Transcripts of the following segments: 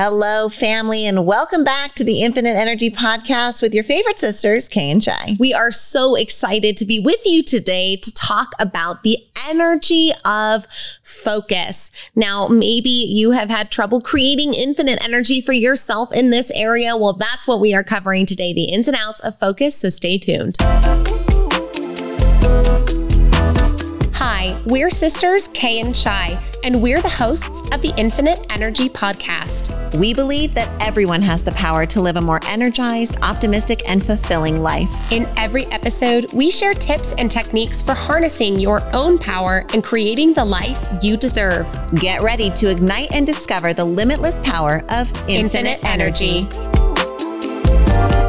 Hello, family, and welcome back to the Infinite Energy Podcast with your favorite sisters, Kay and Shi. We are so excited to be with you today to talk about the energy of focus. Now, maybe you have had trouble creating infinite energy for yourself in this area. Well, that's what we are covering today the ins and outs of focus. So stay tuned. Hi, we're sisters Kay and Shi, and we're the hosts of the Infinite Energy Podcast. We believe that everyone has the power to live a more energized, optimistic, and fulfilling life. In every episode, we share tips and techniques for harnessing your own power and creating the life you deserve. Get ready to ignite and discover the limitless power of infinite, infinite energy. energy.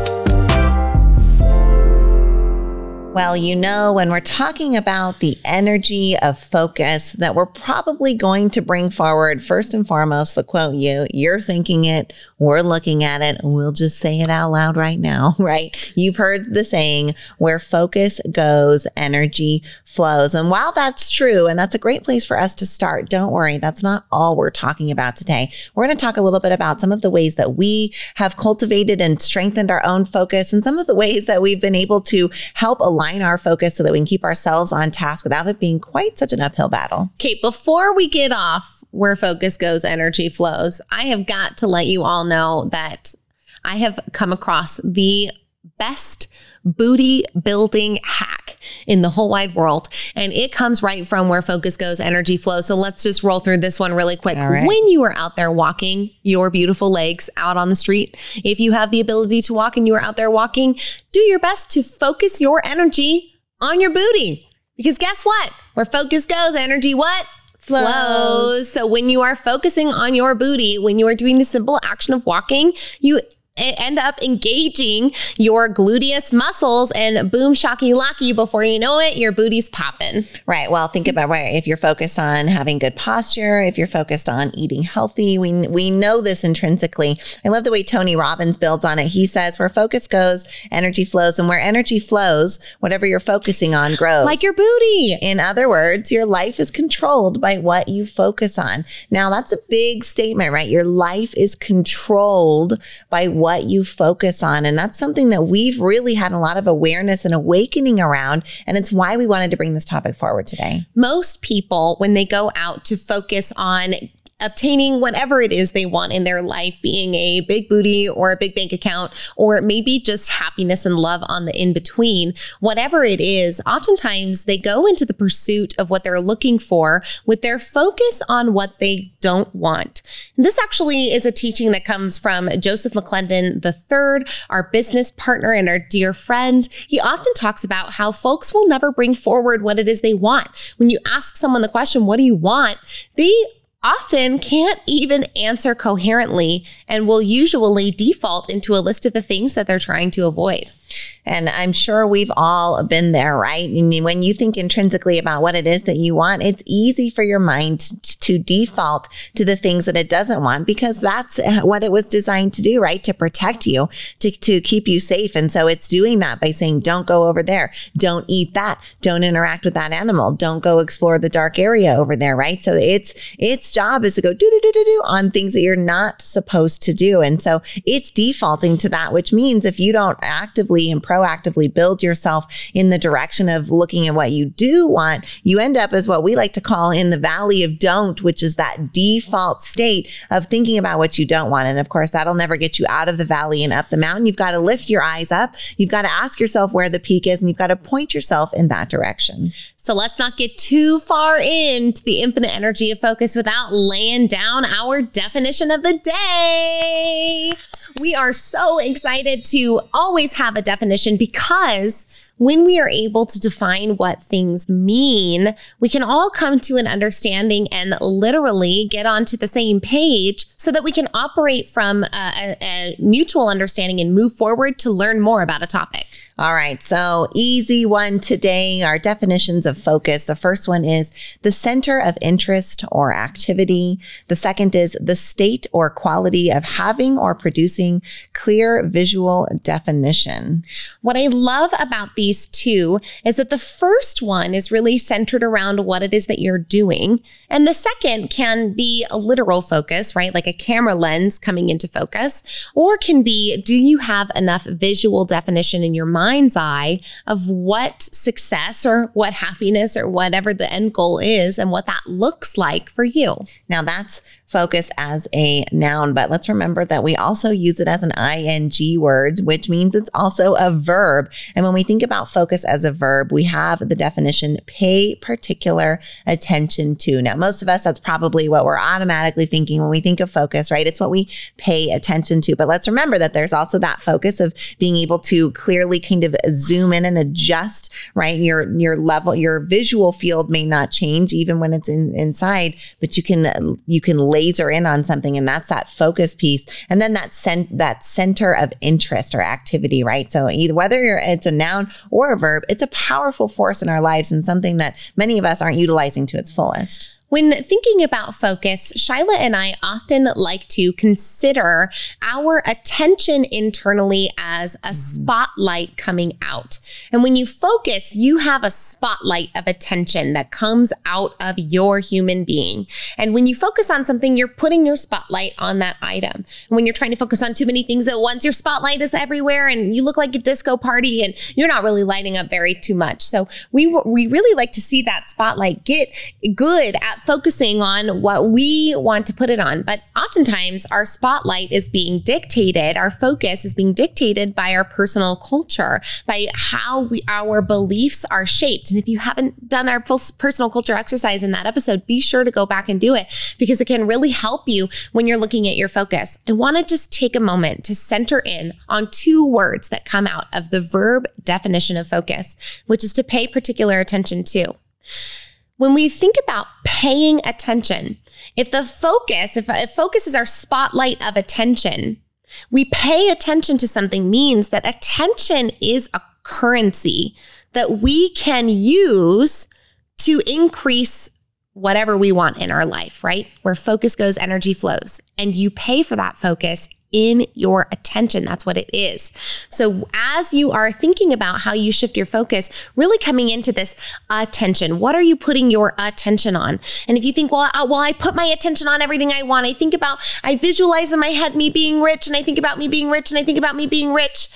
Well, you know, when we're talking about the energy of focus that we're probably going to bring forward, first and foremost, the quote you, you're thinking it, we're looking at it, we'll just say it out loud right now, right? You've heard the saying, where focus goes, energy flows. And while that's true, and that's a great place for us to start, don't worry, that's not all we're talking about today. We're going to talk a little bit about some of the ways that we have cultivated and strengthened our own focus and some of the ways that we've been able to help align our focus so that we can keep ourselves on task without it being quite such an uphill battle. Kate, before we get off where focus goes, energy flows, I have got to let you all know that I have come across the best booty building hack in the whole wide world. And it comes right from where focus goes, energy flows. So let's just roll through this one really quick. Right. When you are out there walking your beautiful legs out on the street, if you have the ability to walk and you are out there walking, do your best to focus your energy on your booty. Because guess what? Where focus goes, energy what? Flows. flows. So when you are focusing on your booty, when you are doing the simple action of walking, you end up engaging your gluteus muscles and boom shocky locky before you know it your booty's popping. Right. Well think about where if you're focused on having good posture if you're focused on eating healthy we we know this intrinsically. I love the way tony robbins builds on it. He says where focus goes energy flows and where energy flows whatever you're focusing on grows. Like your booty. In other words your life is controlled by what you focus on. Now that's a big statement right? Your life is controlled by what what you focus on. And that's something that we've really had a lot of awareness and awakening around. And it's why we wanted to bring this topic forward today. Most people, when they go out to focus on obtaining whatever it is they want in their life, being a big booty or a big bank account, or maybe just happiness and love on the in between, whatever it is, oftentimes they go into the pursuit of what they're looking for with their focus on what they don't want. This actually is a teaching that comes from Joseph McClendon III, our business partner and our dear friend. He often talks about how folks will never bring forward what it is they want. When you ask someone the question, what do you want? They often can't even answer coherently and will usually default into a list of the things that they're trying to avoid. And I'm sure we've all been there, right? Mean, when you think intrinsically about what it is that you want, it's easy for your mind to default to the things that it doesn't want because that's uh, what it was designed to do, right? To protect you, to, to keep you safe. And so it's doing that by saying, don't go over there. Don't eat that. Don't interact with that animal. Don't go explore the dark area over there, right? So it's, its job is to go do, do, do, do, do on things that you're not supposed to do. And so it's defaulting to that, which means if you don't actively and proactively build yourself in the direction of looking at what you do want, you end up as what we like to call in the valley of don't, which is that default state of thinking about what you don't want. And of course, that'll never get you out of the valley and up the mountain. You've got to lift your eyes up. You've got to ask yourself where the peak is and you've got to point yourself in that direction. So let's not get too far into the infinite energy of focus without laying down our definition of the day. We are so excited to always have a definition because when we are able to define what things mean, we can all come to an understanding and literally get onto the same page so that we can operate from a, a, a mutual understanding and move forward to learn more about a topic. All right. So, easy one today. Our definitions of focus. The first one is the center of interest or activity. The second is the state or quality of having or producing clear visual definition. What I love about these two is that the first one is really centered around what it is that you're doing. And the second can be a literal focus, right? Like a camera lens coming into focus, or can be do you have enough visual definition in your mind's eye of what success or what happiness or whatever the end goal is and what that looks like for you? Now that's focus as a noun, but let's remember that we also use it as an ing word, which means it's also a verb. And when we think about focus as a verb, we have the definition pay particular attention to. Now, most of us, that's probably what we're automatically thinking when we think of focus, right? It's what we pay attention to. But let's remember that there's also that focus of being able to clearly kind of zoom in and adjust, right? Your your level, your visual field may not change even when it's in, inside, but you can you can laser in on something and that's that focus piece. And then that cent- that center of interest or activity, right? So either whether it's a noun or a verb, it's a powerful force in our lives and something that many of us aren't utilizing to its fullest. When thinking about focus, Shyla and I often like to consider our attention internally as a mm-hmm. spotlight coming out. And when you focus, you have a spotlight of attention that comes out of your human being. And when you focus on something, you're putting your spotlight on that item. And when you're trying to focus on too many things at once, your spotlight is everywhere and you look like a disco party and you're not really lighting up very too much. So we, we really like to see that spotlight get good at focusing on what we want to put it on. But oftentimes our spotlight is being dictated, our focus is being dictated by our personal culture, by how we, our beliefs are shaped. And if you haven't done our personal culture exercise in that episode, be sure to go back and do it because it can really help you when you're looking at your focus. I want to just take a moment to center in on two words that come out of the verb definition of focus, which is to pay particular attention to when we think about paying attention, if the focus, if, if focus is our spotlight of attention, we pay attention to something means that attention is a currency that we can use to increase whatever we want in our life, right? Where focus goes, energy flows. And you pay for that focus in your attention. That's what it is. So as you are thinking about how you shift your focus, really coming into this attention, what are you putting your attention on? And if you think, well, I, well, I put my attention on everything I want. I think about, I visualize in my head me being rich and I think about me being rich and I think about me being rich.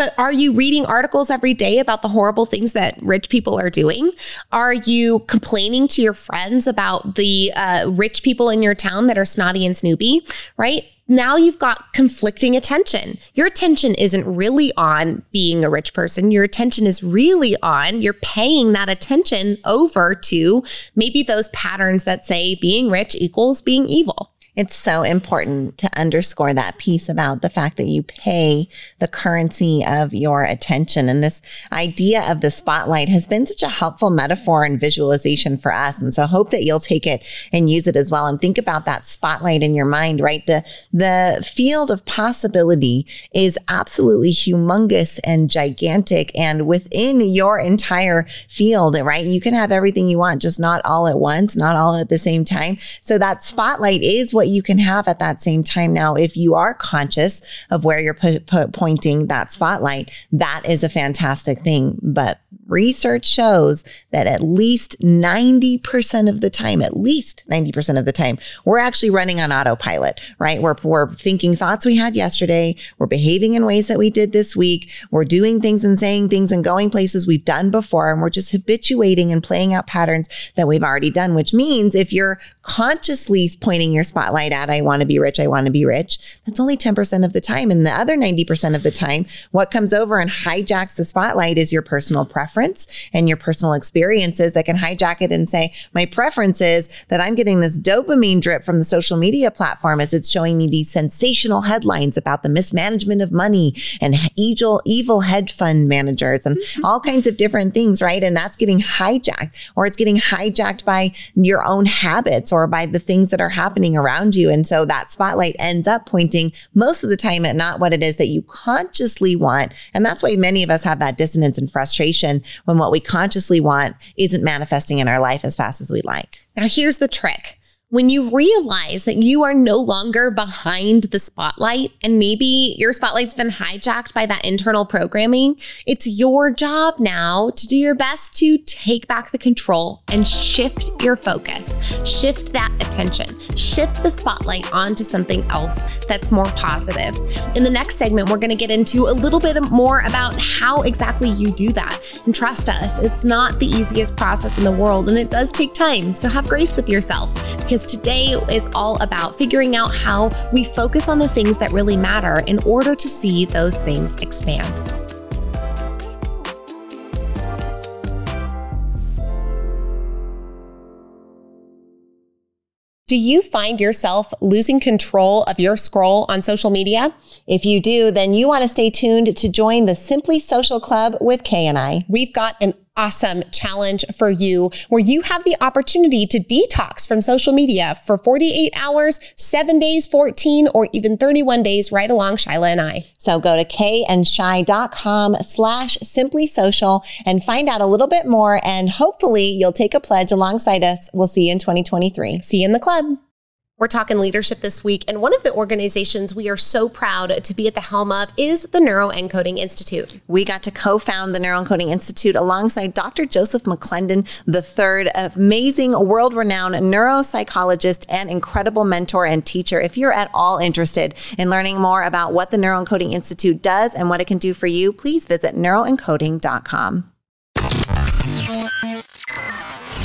But are you reading articles every day about the horrible things that rich people are doing? Are you complaining to your friends about the uh, rich people in your town that are snotty and snoopy, right? now you've got conflicting attention. Your attention isn't really on being a rich person. Your attention is really on you're paying that attention over to maybe those patterns that say being rich equals being evil. It's so important to underscore that piece about the fact that you pay the currency of your attention. And this idea of the spotlight has been such a helpful metaphor and visualization for us. And so I hope that you'll take it and use it as well and think about that spotlight in your mind, right? The, the field of possibility is absolutely humongous and gigantic. And within your entire field, right? You can have everything you want, just not all at once, not all at the same time. So that spotlight is what you can have at that same time. Now, if you are conscious of where you're pointing that spotlight, that is a fantastic thing. But research shows that at least 90% of the time, at least 90% of the time, we're actually running on autopilot, right? We're, we're thinking thoughts we had yesterday. We're behaving in ways that we did this week. We're doing things and saying things and going places we've done before. And we're just habituating and playing out patterns that we've already done, which means if you're consciously pointing your spotlight at, I want to be rich, I want to be rich, that's only 10% of the time. And the other 90% of the time, what comes over and hijacks the spotlight is your personal preference and your personal experiences that can hijack it and say, my preference is that I'm getting this dopamine drip from the social media platform as it's showing me these sensational headlines about the mismanagement of money and evil, evil hedge fund managers and mm-hmm. all kinds of different things, right? And that's getting hijacked or it's getting hijacked by your own habits or by the things that are happening around you. And so that spotlight ends up pointing most of the time at not what it is that you consciously want. And that's why many of us have that dissonance and frustration when what we consciously want isn't manifesting in our life as fast as we'd like. Now, here's the trick when you realize that you are no longer behind the spotlight and maybe your spotlight's been hijacked by that internal programming, it's your job now to do your best to take back the control and shift your focus, shift that attention, shift the spotlight onto something else that's more positive. In the next segment, we're going to get into a little bit more about how exactly you do that. And trust us, it's not the easiest process in the world and it does take time. So have grace with yourself because today is all about figuring out how we focus on the things that really matter in order to see those things expand. Do you find yourself losing control of your scroll on social media? If you do, then you want to stay tuned to join the Simply Social Club with Kay and I. We've got an awesome challenge for you where you have the opportunity to detox from social media for 48 hours, seven days, 14, or even 31 days right along Shyla and I. So go to kayandshi.com slash simply social and find out a little bit more. And hopefully you'll take a pledge alongside us. We'll see you in 2023. See you in the club. We're talking leadership this week, and one of the organizations we are so proud to be at the helm of is the Neuroencoding Institute. We got to co found the Neuroencoding Institute alongside Dr. Joseph McClendon III, amazing world renowned neuropsychologist and incredible mentor and teacher. If you're at all interested in learning more about what the Neuroencoding Institute does and what it can do for you, please visit neuroencoding.com.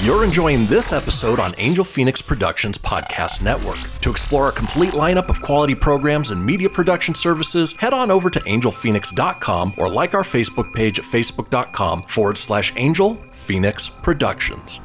You're enjoying this episode on Angel Fenix Productions Podcast Network. To explore a complete lineup of quality programs and media production services, head on over to angelfenix.com or like our Facebook page at facebook.com forward slash Angel Fenix Productions.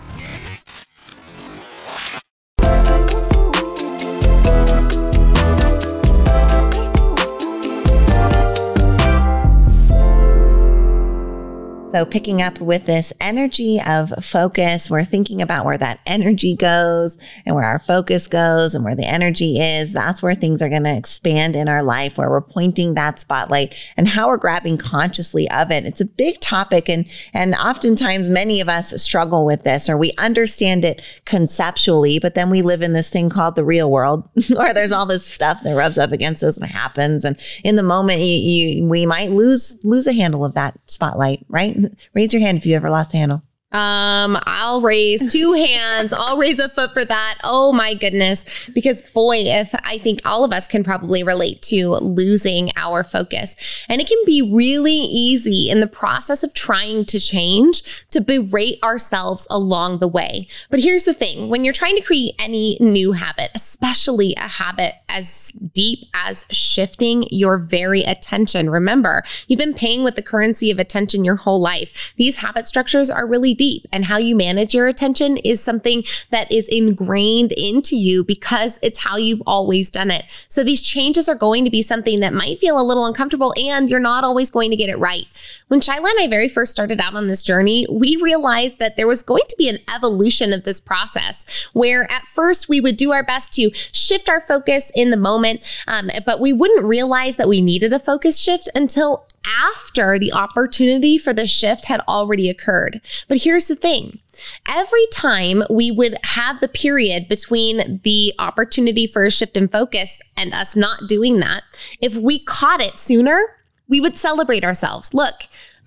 So, picking up with this energy of focus, we're thinking about where that energy goes and where our focus goes and where the energy is. That's where things are going to expand in our life, where we're pointing that spotlight and how we're grabbing consciously of it. It's a big topic, and, and oftentimes many of us struggle with this or we understand it conceptually, but then we live in this thing called the real world where there's all this stuff that rubs up against us and happens. And in the moment, you, you, we might lose lose a handle of that spotlight, right? Raise your hand if you ever lost a handle. Um, I'll raise two hands. I'll raise a foot for that. Oh my goodness. Because boy, if I think all of us can probably relate to losing our focus. And it can be really easy in the process of trying to change to berate ourselves along the way. But here's the thing when you're trying to create any new habit, especially a habit as deep as shifting your very attention, remember, you've been paying with the currency of attention your whole life. These habit structures are really deep and how you manage your attention is something that is ingrained into you because it's how you've always done it. So these changes are going to be something that might feel a little uncomfortable and you're not always going to get it right. When Shyla and I very first started out on this journey, we realized that there was going to be an evolution of this process where at first we would do our best to shift our focus in the moment, um, but we wouldn't realize that we needed a focus shift until after the opportunity for the shift had already occurred. But here's the thing every time we would have the period between the opportunity for a shift in focus and us not doing that, if we caught it sooner, we would celebrate ourselves. Look,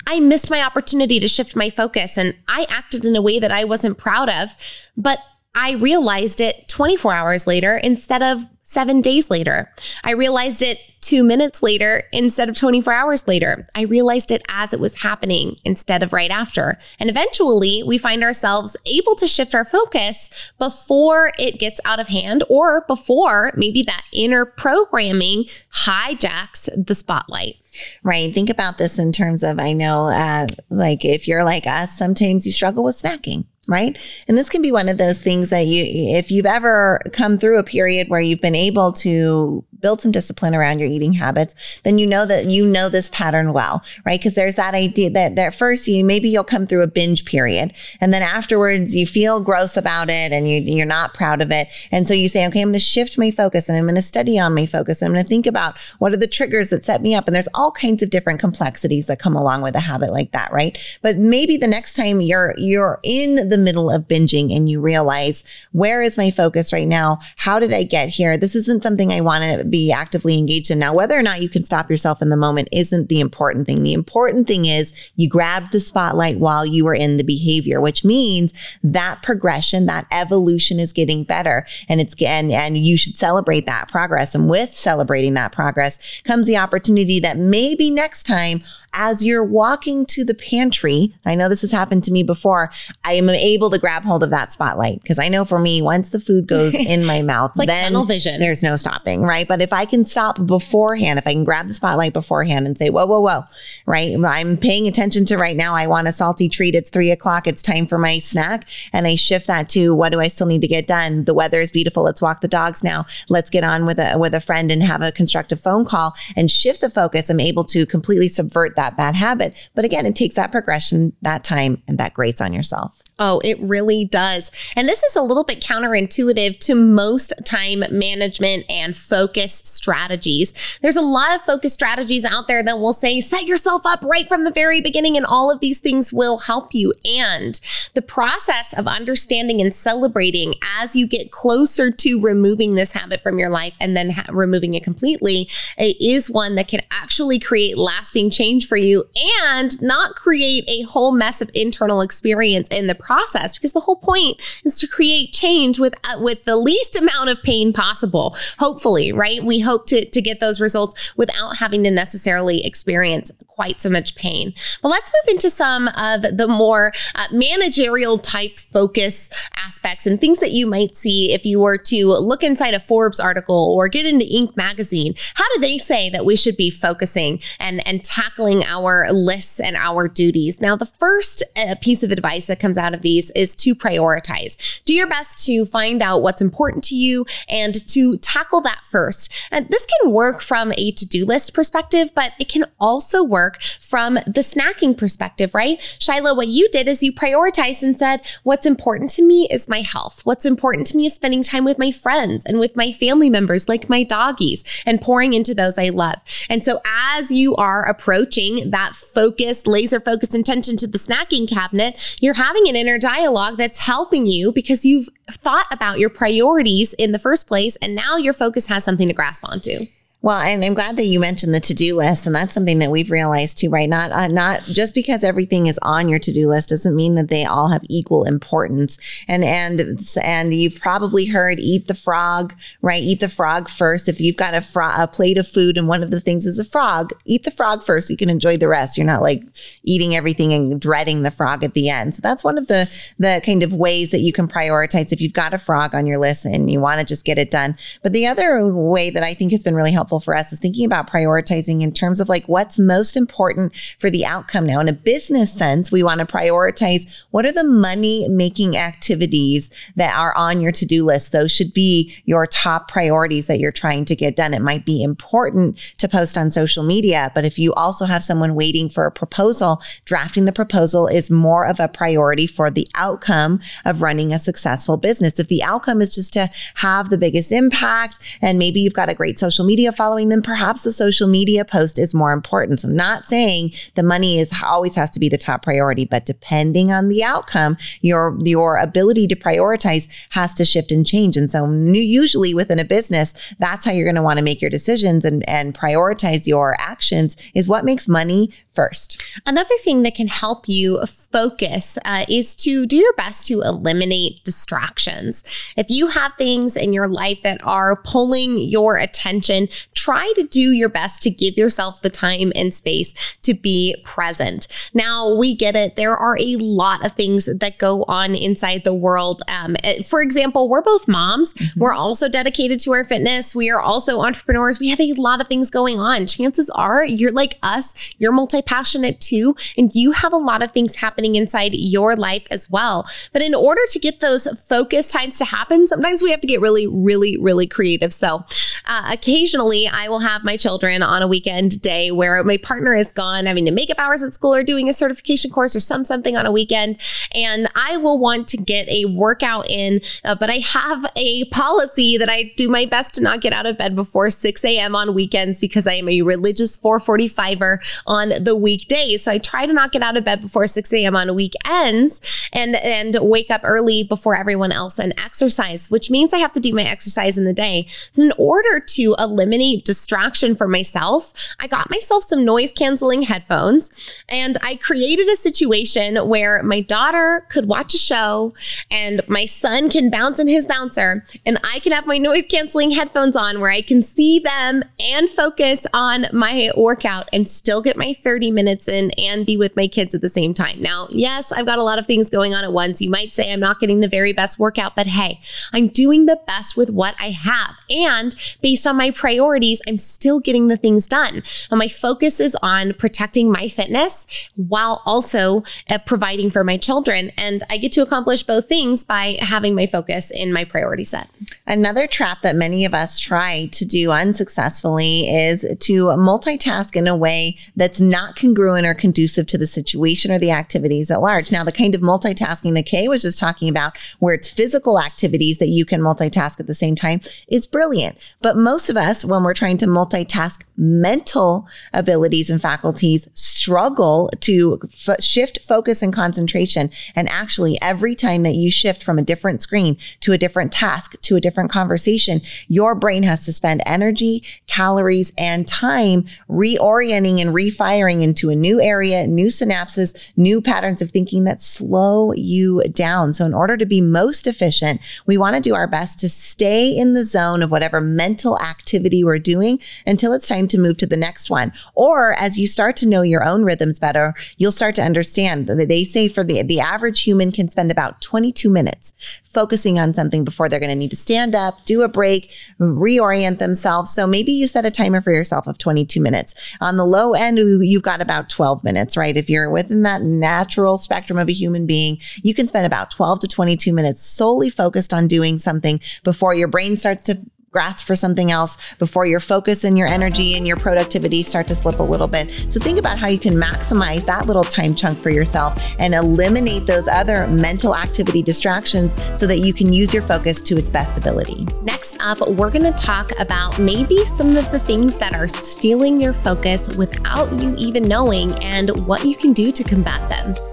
I missed my opportunity to shift my focus and I acted in a way that I wasn't proud of, but I realized it 24 hours later instead of seven days later. I realized it two minutes later instead of 24 hours later. I realized it as it was happening instead of right after. And eventually we find ourselves able to shift our focus before it gets out of hand or before maybe that inner programming hijacks the spotlight. Right. Think about this in terms of I know, uh, like if you're like us, sometimes you struggle with snacking right? And this can be one of those things that you, if you've ever come through a period where you've been able to build some discipline around your eating habits, then you know that you know this pattern well, right? Because there's that idea that, that first you maybe you'll come through a binge period and then afterwards you feel gross about it and you, you're not proud of it. And so you say, okay, I'm going to shift my focus and I'm going to study on my focus. And I'm going to think about what are the triggers that set me up. And there's all kinds of different complexities that come along with a habit like that, right? But maybe the next time you're, you're in the middle of binging and you realize where is my focus right now? How did I get here? This isn't something I want to be actively engaged in. Now, whether or not you can stop yourself in the moment isn't the important thing. The important thing is you grabbed the spotlight while you were in the behavior, which means that progression, that evolution is getting better and it's and, and you should celebrate that progress. And with celebrating that progress comes the opportunity that maybe next time as you're walking to the pantry, I know this has happened to me before, I am able to grab hold of that spotlight because I know for me, once the food goes in my mouth, like then tunnel vision. there's no stopping, right? But if I can stop beforehand, if I can grab the spotlight beforehand and say, whoa, whoa, whoa, right? I'm paying attention to right now. I want a salty treat. It's three o'clock. It's time for my snack. And I shift that to what do I still need to get done? The weather is beautiful. Let's walk the dogs now. Let's get on with a, with a friend and have a constructive phone call and shift the focus. I'm able to completely subvert that bad habit. But again, it takes that progression, that time, and that grace on yourself. Oh, it really does. And this is a little bit counterintuitive to most time management and focus strategies. There's a lot of focus strategies out there that will say, set yourself up right from the very beginning, and all of these things will help you. And the process of understanding and celebrating as you get closer to removing this habit from your life and then ha- removing it completely it is one that can actually create lasting change for you and not create a whole mess of internal experience in the process because the whole point is to create change with uh, with the least amount of pain possible hopefully right? We hope to to get those results without having to necessarily experience quite so much pain but let's move into some of the more uh, managerial type focus aspects and things that you might see if you were to look inside a Forbes article or get into Inc magazine how do they say that we should be focusing and and tackling our lists and our duties now the first uh, piece of advice that comes out of these is to prioritize. Do your best to find out what's important to you and to tackle that first. And this can work from a to do list perspective, but it can also work from the snacking perspective, right? Shiloh, what you did is you prioritized and said, What's important to me is my health. What's important to me is spending time with my friends and with my family members, like my doggies, and pouring into those I love. And so, as you are approaching that focused, laser focused intention to the snacking cabinet, you're having an inner dialogue that's helping you because you've thought about your priorities in the first place. And now your focus has something to grasp onto. Well, and I'm glad that you mentioned the to-do list, and that's something that we've realized too, right? Not uh, not just because everything is on your to-do list doesn't mean that they all have equal importance. And and and you've probably heard eat the frog, right? Eat the frog first. If you've got a, fro- a plate of food and one of the things is a frog, eat the frog first. So you can enjoy the rest. You're not like eating everything and dreading the frog at the end. So that's one of the the kind of ways that you can prioritize if you've got a frog on your list and you want to just get it done. But the other way that I think has been really helpful helpful for us is thinking about prioritizing in terms of like what's most important for the outcome now. In a business sense, we want to prioritize what are the money making activities that are on your to do list. Those should be your top priorities that you're trying to get done. It might be important to post on social media, but if you also have someone waiting for a proposal, drafting the proposal is more of a priority for the outcome of running a successful business. If the outcome is just to have the biggest impact and maybe you've got a great social media following, them, perhaps the social media post is more important. So I'm not saying the money is always has to be the top priority, but depending on the outcome, your your ability to prioritize has to shift and change. And so usually within a business, that's how you're going to want to make your decisions and, and prioritize your actions is what makes money first. Another thing that can help you focus uh, is to do your best to eliminate distractions. If you have things in your life that are pulling your attention try to do your best to give yourself the time and space to be present. Now, we get it. There are a lot of things that go on inside the world. Um, eh, for example, we're both moms. Mm-hmm. We're also dedicated to our fitness. We are also entrepreneurs. We have a lot of things going on. Chances are you're like us, you're multi passionate too, and you have a lot of things happening inside your life as well. But in order to get those focus times to happen, sometimes we have to get really, really, really creative. So uh, occasionally I will have my children on a weekend day where my partner is gone having to make up hours at school or doing a certification course or some something on a weekend. And I will want to get a workout in, uh, but I have a policy that I do my best to not get out of bed before 6 a.m. on weekends because I am a religious 445er on the weekdays. So I try to not get out of bed before 6 a.m. on weekends and, and wake up early before everyone else and exercise, which means I have to do my exercise in the day. In order to eliminate distraction for myself, I got myself some noise canceling headphones and I created a situation where my daughter could watch a show and my son can bounce in his bouncer and I can have my noise canceling headphones on where I can see them and focus on my workout and still get my 30 minutes in and be with my kids at the same time. Now, yes, I've got a lot of things going on at once. You might say I'm not getting the very best workout, but hey, I'm doing the best with what I have. And based on my priorities, I'm still getting the things done. And my focus is on protecting my fitness while also uh, providing for my children. And I get to accomplish both things by having my focus in my priority set. Another trap that many of us try to do unsuccessfully is to multitask in a way that's not congruent or conducive to the situation or the activities at large. Now, the kind of multitasking that Kay was just talking about, where it's physical activities that you can multitask at the same time, is brilliant. But most of us, when we're trying to multitask mental abilities and faculties, struggle to f- shift focus and concentration. And actually, every time that you shift from a different screen to a different task to a different conversation, your brain has to spend energy, calories, and time reorienting and refiring into a new area, new synapses, new patterns of thinking that slow you down. So, in order to be most efficient, we want to do our best to stay in the zone of whatever mental activity we're doing until it's time to move to the next one. Or as you start to know your own rhythms better, you'll start to understand that they say for the, the average human can spend about 22 minutes focusing on something before they're going to need to stand up, do a break, reorient themselves. So maybe you set a timer for yourself of 22 minutes. On the low end, you've got about 12 minutes, right? If you're within that natural spectrum of a human being, you can spend about 12 to 22 minutes solely focused on doing something before your brain starts to grasp for something else before your focus and your energy and your productivity start to slip a little bit. So think about how you can maximize that little time chunk for yourself and eliminate those other mental activity distractions so that you can use your focus to its best ability. Next up, we're going to talk about maybe some of the things that are stealing your focus without you even knowing and what you can do to combat them.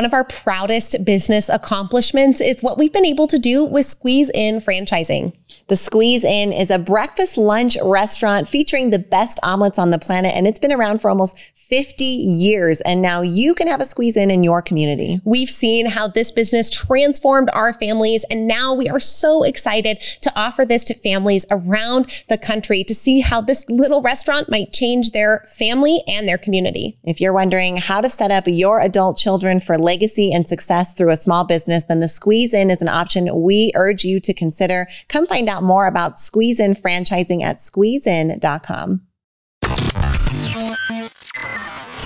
One of our proudest business accomplishments is what we've been able to do with Squeeze In franchising. The Squeeze In is a breakfast lunch restaurant featuring the best omelets on the planet, and it's been around for almost 50 years. And now you can have a Squeeze In in your community. We've seen how this business transformed our families, and now we are so excited to offer this to families around the country to see how this little restaurant might change their family and their community. If you're wondering how to set up your adult children for legacy and success through a small business, then the Squeeze In is an option we urge you to consider. Come find out more about Squeeze In franchising at squeezein.com.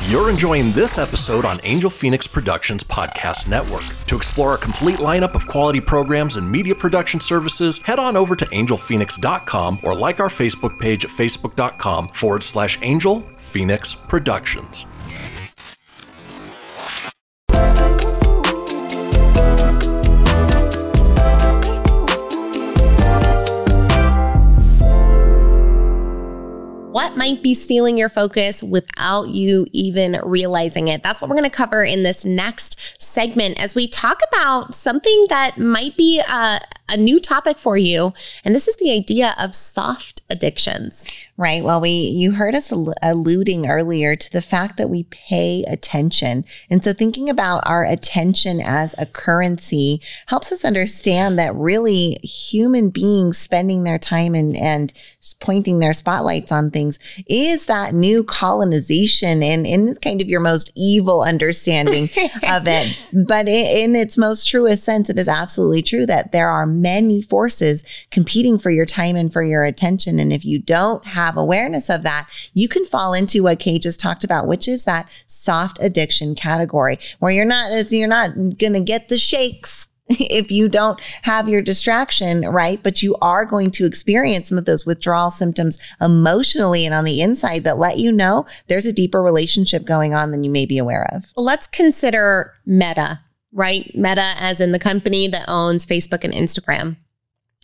You're enjoying this episode on Angel Fenix Productions Podcast Network. To explore a complete lineup of quality programs and media production services, head on over to angelfenix.com or like our Facebook page at facebook.com forward slash angel fenix productions. What might be stealing your focus without you even realizing it. That's what we're going to cover in this next segment as we talk about something that might be uh, a new topic for you. And this is the idea of soft addictions. Right. Well, we you heard us al- alluding earlier to the fact that we pay attention. And so thinking about our attention as a currency helps us understand that really human beings spending their time and and pointing their spotlights on things is that new colonization and in kind of your most evil understanding of it. But in, in its most truest sense, it is absolutely true that there are many forces competing for your time and for your attention. And if you don't have have awareness of that, you can fall into what Kate just talked about, which is that soft addiction category where you're not, you're not going to get the shakes if you don't have your distraction right, but you are going to experience some of those withdrawal symptoms emotionally and on the inside that let you know there's a deeper relationship going on than you may be aware of. Let's consider Meta, right? Meta, as in the company that owns Facebook and Instagram.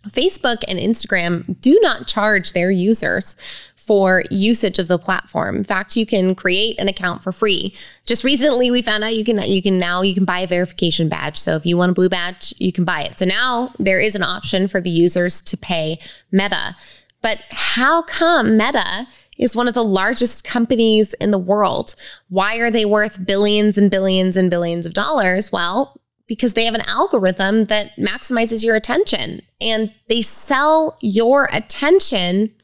Facebook and Instagram do not charge their users for usage of the platform. In fact, you can create an account for free. Just recently we found out you can you can now you can buy a verification badge. So if you want a blue badge, you can buy it. So now there is an option for the users to pay Meta. But how come Meta is one of the largest companies in the world? Why are they worth billions and billions and billions of dollars? Well, because they have an algorithm that maximizes your attention and they sell your attention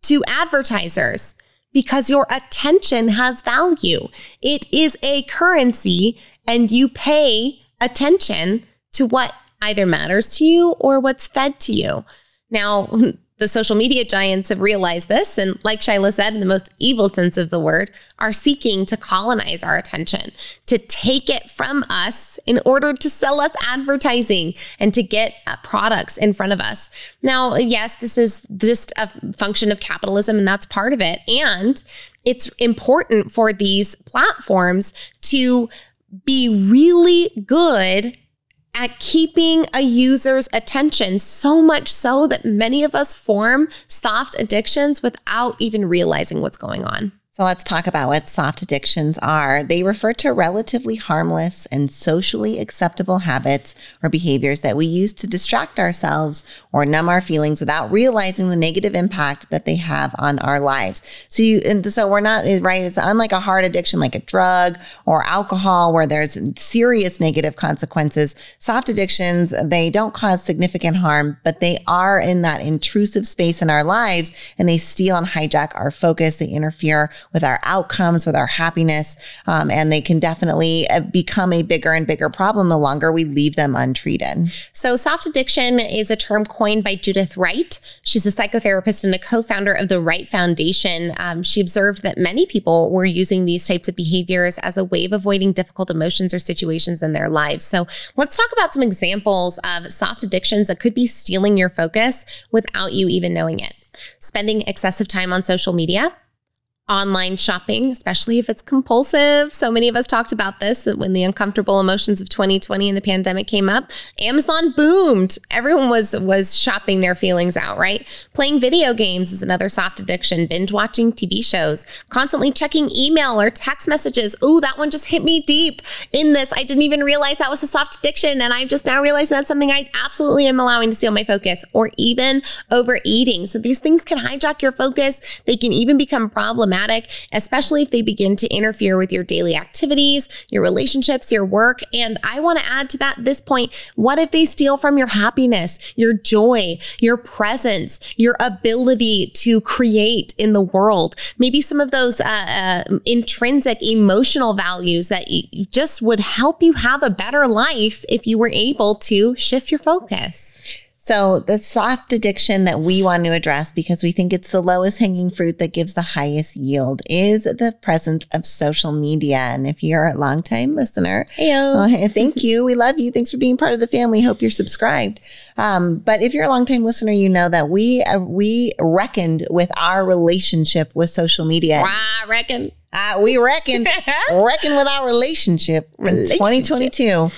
to advertisers because your attention has value. It is a currency and you pay attention to what either matters to you or what's fed to you. Now, the social media giants have realized this, and like Shyla said, in the most evil sense of the word, are seeking to colonize our attention, to take it from us in order to sell us advertising and to get uh, products in front of us. Now, yes, this is just a function of capitalism, and that's part of it. And it's important for these platforms to be really good at keeping a user's attention, so much so that many of us form soft addictions without even realizing what's going on. So let's talk about what soft addictions are. They refer to relatively harmless and socially acceptable habits or behaviors that we use to distract ourselves or numb our feelings without realizing the negative impact that they have on our lives. So you, and so we're not right. It's unlike a hard addiction like a drug or alcohol where there's serious negative consequences. Soft addictions, they don't cause significant harm, but they are in that intrusive space in our lives and they steal and hijack our focus. They interfere with our outcomes, with our happiness. Um, and they can definitely uh, become a bigger and bigger problem the longer we leave them untreated. So, soft addiction is a term coined by Judith Wright. She's a psychotherapist and a co founder of the Wright Foundation. Um, she observed that many people were using these types of behaviors as a way of avoiding difficult emotions or situations in their lives. So, let's talk about some examples of soft addictions that could be stealing your focus without you even knowing it. Spending excessive time on social media, online shopping, especially if it's compulsive. So many of us talked about this when the uncomfortable emotions of 2020 and the pandemic came up. Amazon boomed. Everyone was was shopping their feelings out, right? Playing video games is another soft addiction. Binge watching TV shows, constantly checking email or text messages. Ooh, that one just hit me deep in this. I didn't even realize that was a soft addiction and I just now realized that's something I absolutely am allowing to steal my focus or even overeating. So these things can hijack your focus. They can even become problematic problematic, especially if they begin to interfere with your daily activities, your relationships, your work. And I want to add to that this point what if they steal from your happiness, your joy, your presence, your ability to create in the world? Maybe some of those uh, uh, intrinsic emotional values that just would help you have a better life if you were able to shift your focus. So, the soft addiction that we want to address because we think it's the lowest hanging fruit that gives the highest yield is the presence of social media. And if you're a longtime listener, uh, thank you. We love you. Thanks for being part of the family. Hope you're subscribed. Um, but if you're a longtime listener, you know that we uh, we reckoned with our relationship with social media. I reckon. Uh, we reckon reckon with our relationship, relationship. 2022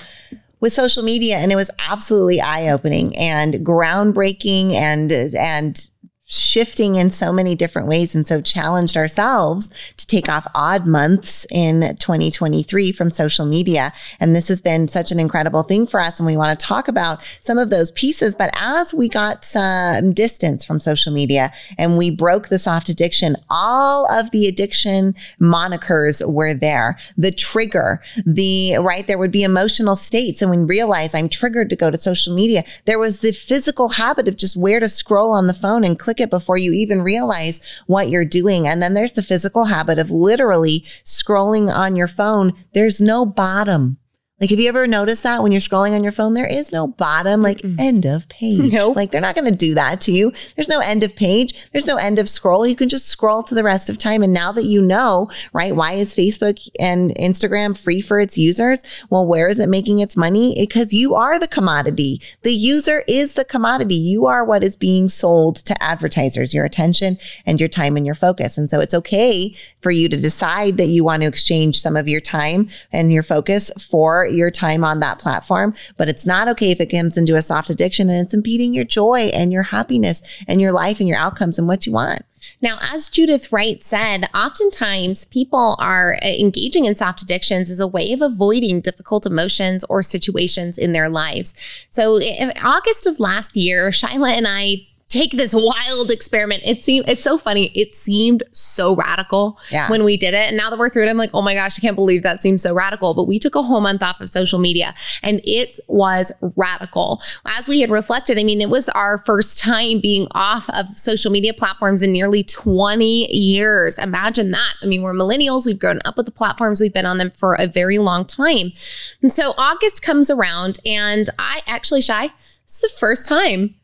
with social media and it was absolutely eye-opening and groundbreaking and and shifting in so many different ways and so challenged ourselves to take off odd months in 2023 from social media. And this has been such an incredible thing for us. And we want to talk about some of those pieces. But as we got some distance from social media and we broke the soft addiction, all of the addiction monikers were there. The trigger, the right, there would be emotional states. And we realize I'm triggered to go to social media, there was the physical habit of just where to scroll on the phone and click it before you even realize what you're doing. And then there's the physical habit of literally scrolling on your phone. There's no bottom. Like, have you ever noticed that when you're scrolling on your phone, there is no bottom, like Mm-mm. end of page. Nope. Like, they're not going to do that to you. There's no end of page. There's no end of scroll. You can just scroll to the rest of time. And now that you know, right, why is Facebook and Instagram free for its users? Well, where is it making its money? Because you are the commodity. The user is the commodity. You are what is being sold to advertisers, your attention and your time and your focus. And so it's okay for you to decide that you want to exchange some of your time and your focus for your time on that platform, but it's not okay if it comes into a soft addiction and it's impeding your joy and your happiness and your life and your outcomes and what you want. Now, as Judith Wright said, oftentimes people are uh, engaging in soft addictions as a way of avoiding difficult emotions or situations in their lives. So, in August of last year, Shyla and I take this wild experiment. It seemed it's so funny. It seemed so radical yeah. when we did it. And now that we're through it, I'm like, oh my gosh, I can't believe that seems so radical. But we took a whole month off of social media and it was radical. As we had reflected, I mean, it was our first time being off of social media platforms in nearly 20 years. Imagine that. I mean, we're millennials, we've grown up with the platforms, we've been on them for a very long time. And so August comes around and I actually shy. It's the first time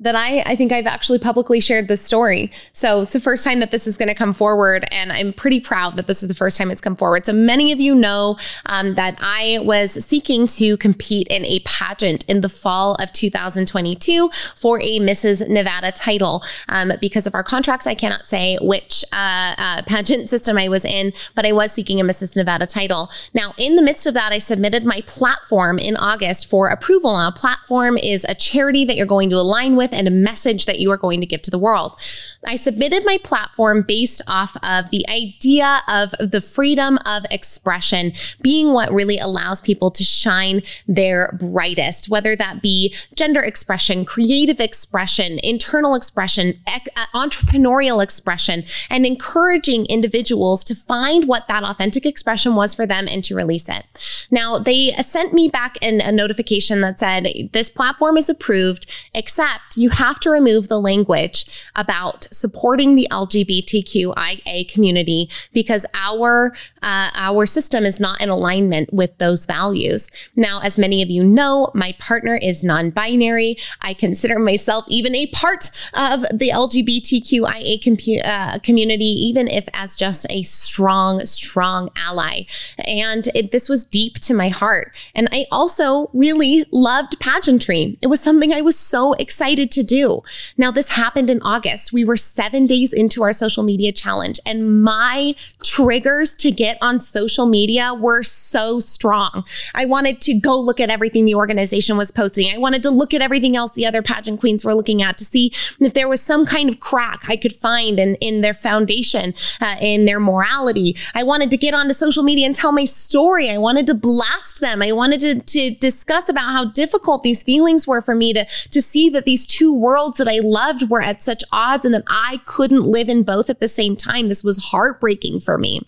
that I, I think I've actually publicly shared this story. So it's the first time that this is going to come forward. And I'm pretty proud that this is the first time it's come forward. So many of you know um, that I was seeking to compete in a pageant in the fall of 2022 for a Mrs. Nevada title. Um, because of our contracts, I cannot say which uh, uh, pageant system I was in, but I was seeking a Mrs. Nevada title. Now, in the midst of that, I submitted my platform in August for approval. Now, a platform is a charity that you're going to align with with and a message that you are going to give to the world. I submitted my platform based off of the idea of the freedom of expression being what really allows people to shine their brightest, whether that be gender expression, creative expression, internal expression, uh, entrepreneurial expression, and encouraging individuals to find what that authentic expression was for them and to release it. Now, they sent me back in a notification that said, This platform is approved, except you have to remove the language about supporting the LGBTQIA community because our uh, our system is not in alignment with those values. Now, as many of you know, my partner is non-binary. I consider myself even a part of the LGBTQIA uh, community, even if as just a strong, strong ally. And it, this was deep to my heart. And I also really loved pageantry. It was something I was so excited to do. Now, this happened in August. We were seven days into our social media challenge, and my triggers to get on social media were so strong. I wanted to go look at everything the organization was posting. I wanted to look at everything else the other pageant queens were looking at to see if there was some kind of crack I could find in, in their foundation, uh, in their morality. I wanted to get onto social media and tell my story. I wanted to blast them. I wanted to, to discuss about how difficult these feelings were for me to, to see that these two worlds that I loved were at such odds and that I couldn't live in both at the same time. This was heartbreaking for me.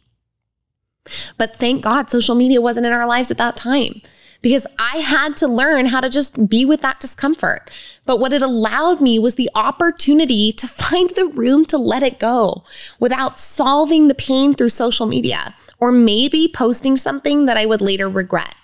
But thank God social media wasn't in our lives at that time because I had to learn how to just be with that discomfort. But what it allowed me was the opportunity to find the room to let it go without solving the pain through social media or maybe posting something that I would later regret.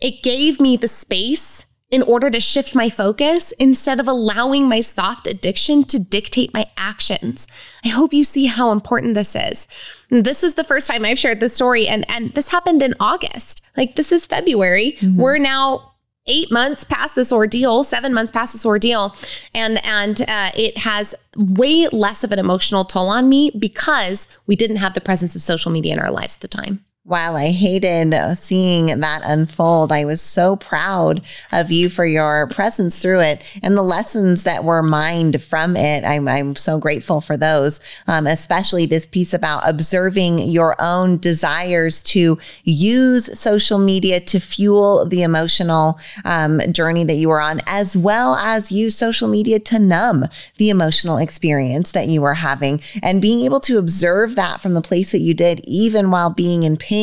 It gave me the space in order to shift my focus instead of allowing my soft addiction to dictate my actions. I hope you see how important this is. This was the first time I've shared this story, and, and this happened in August. Like, this is February. Mm-hmm. We're now eight months past this ordeal, seven months past this ordeal, and and uh, it has way less of an emotional toll on me because we didn't have the presence of social media in our lives at the time. While I hated seeing that unfold, I was so proud of you for your presence through it and the lessons that were mined from it. I'm, I'm so grateful for those, um, especially this piece about observing your own desires to use social media to fuel the emotional um, journey that you were on, as well as use social media to numb the emotional experience that you were having and being able to observe that from the place that you did, even while being in pain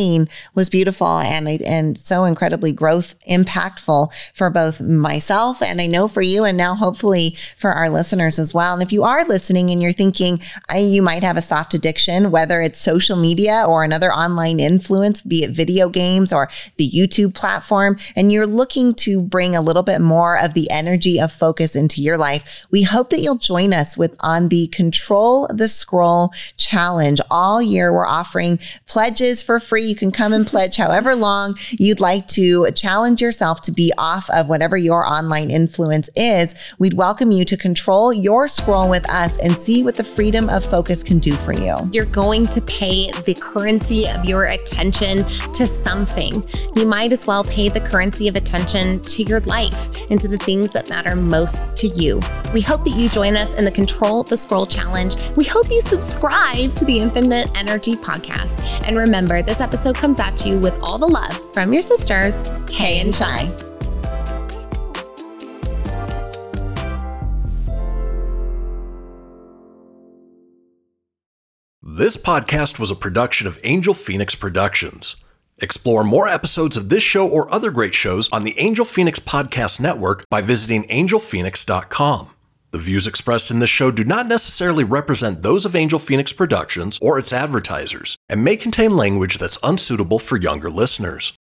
was beautiful and and so incredibly growth impactful for both myself and I know for you and now hopefully for our listeners as well. And if you are listening and you're thinking I, you might have a soft addiction, whether it's social media or another online influence, be it video games or the YouTube platform, and you're looking to bring a little bit more of the energy of focus into your life, we hope that you'll join us with on the Control the Scroll challenge. All year we're offering pledges for free free. You can come and pledge however long you'd like to challenge yourself to be off of whatever your online influence is. We'd welcome you to control your scroll with us and see what the freedom of focus can do for you. You're going to pay the currency of your attention to something. You might as well pay the currency of attention to your life and to the things that matter most to you. We hope that you join us in the Control the Scroll Challenge. We hope you subscribe to the Infinite Energy Podcast. And remember, this episode episode comes at you with all the love from your sisters, Kay and Shi. This podcast was a production of Angel Fenix Productions. Explore more episodes of this show or other great shows on the Angel Fenix Podcast Network by visiting angelfenix.com. The views expressed in this show do not necessarily represent those of Angel Fenix Productions or its advertisers and may contain language that's unsuitable for younger listeners.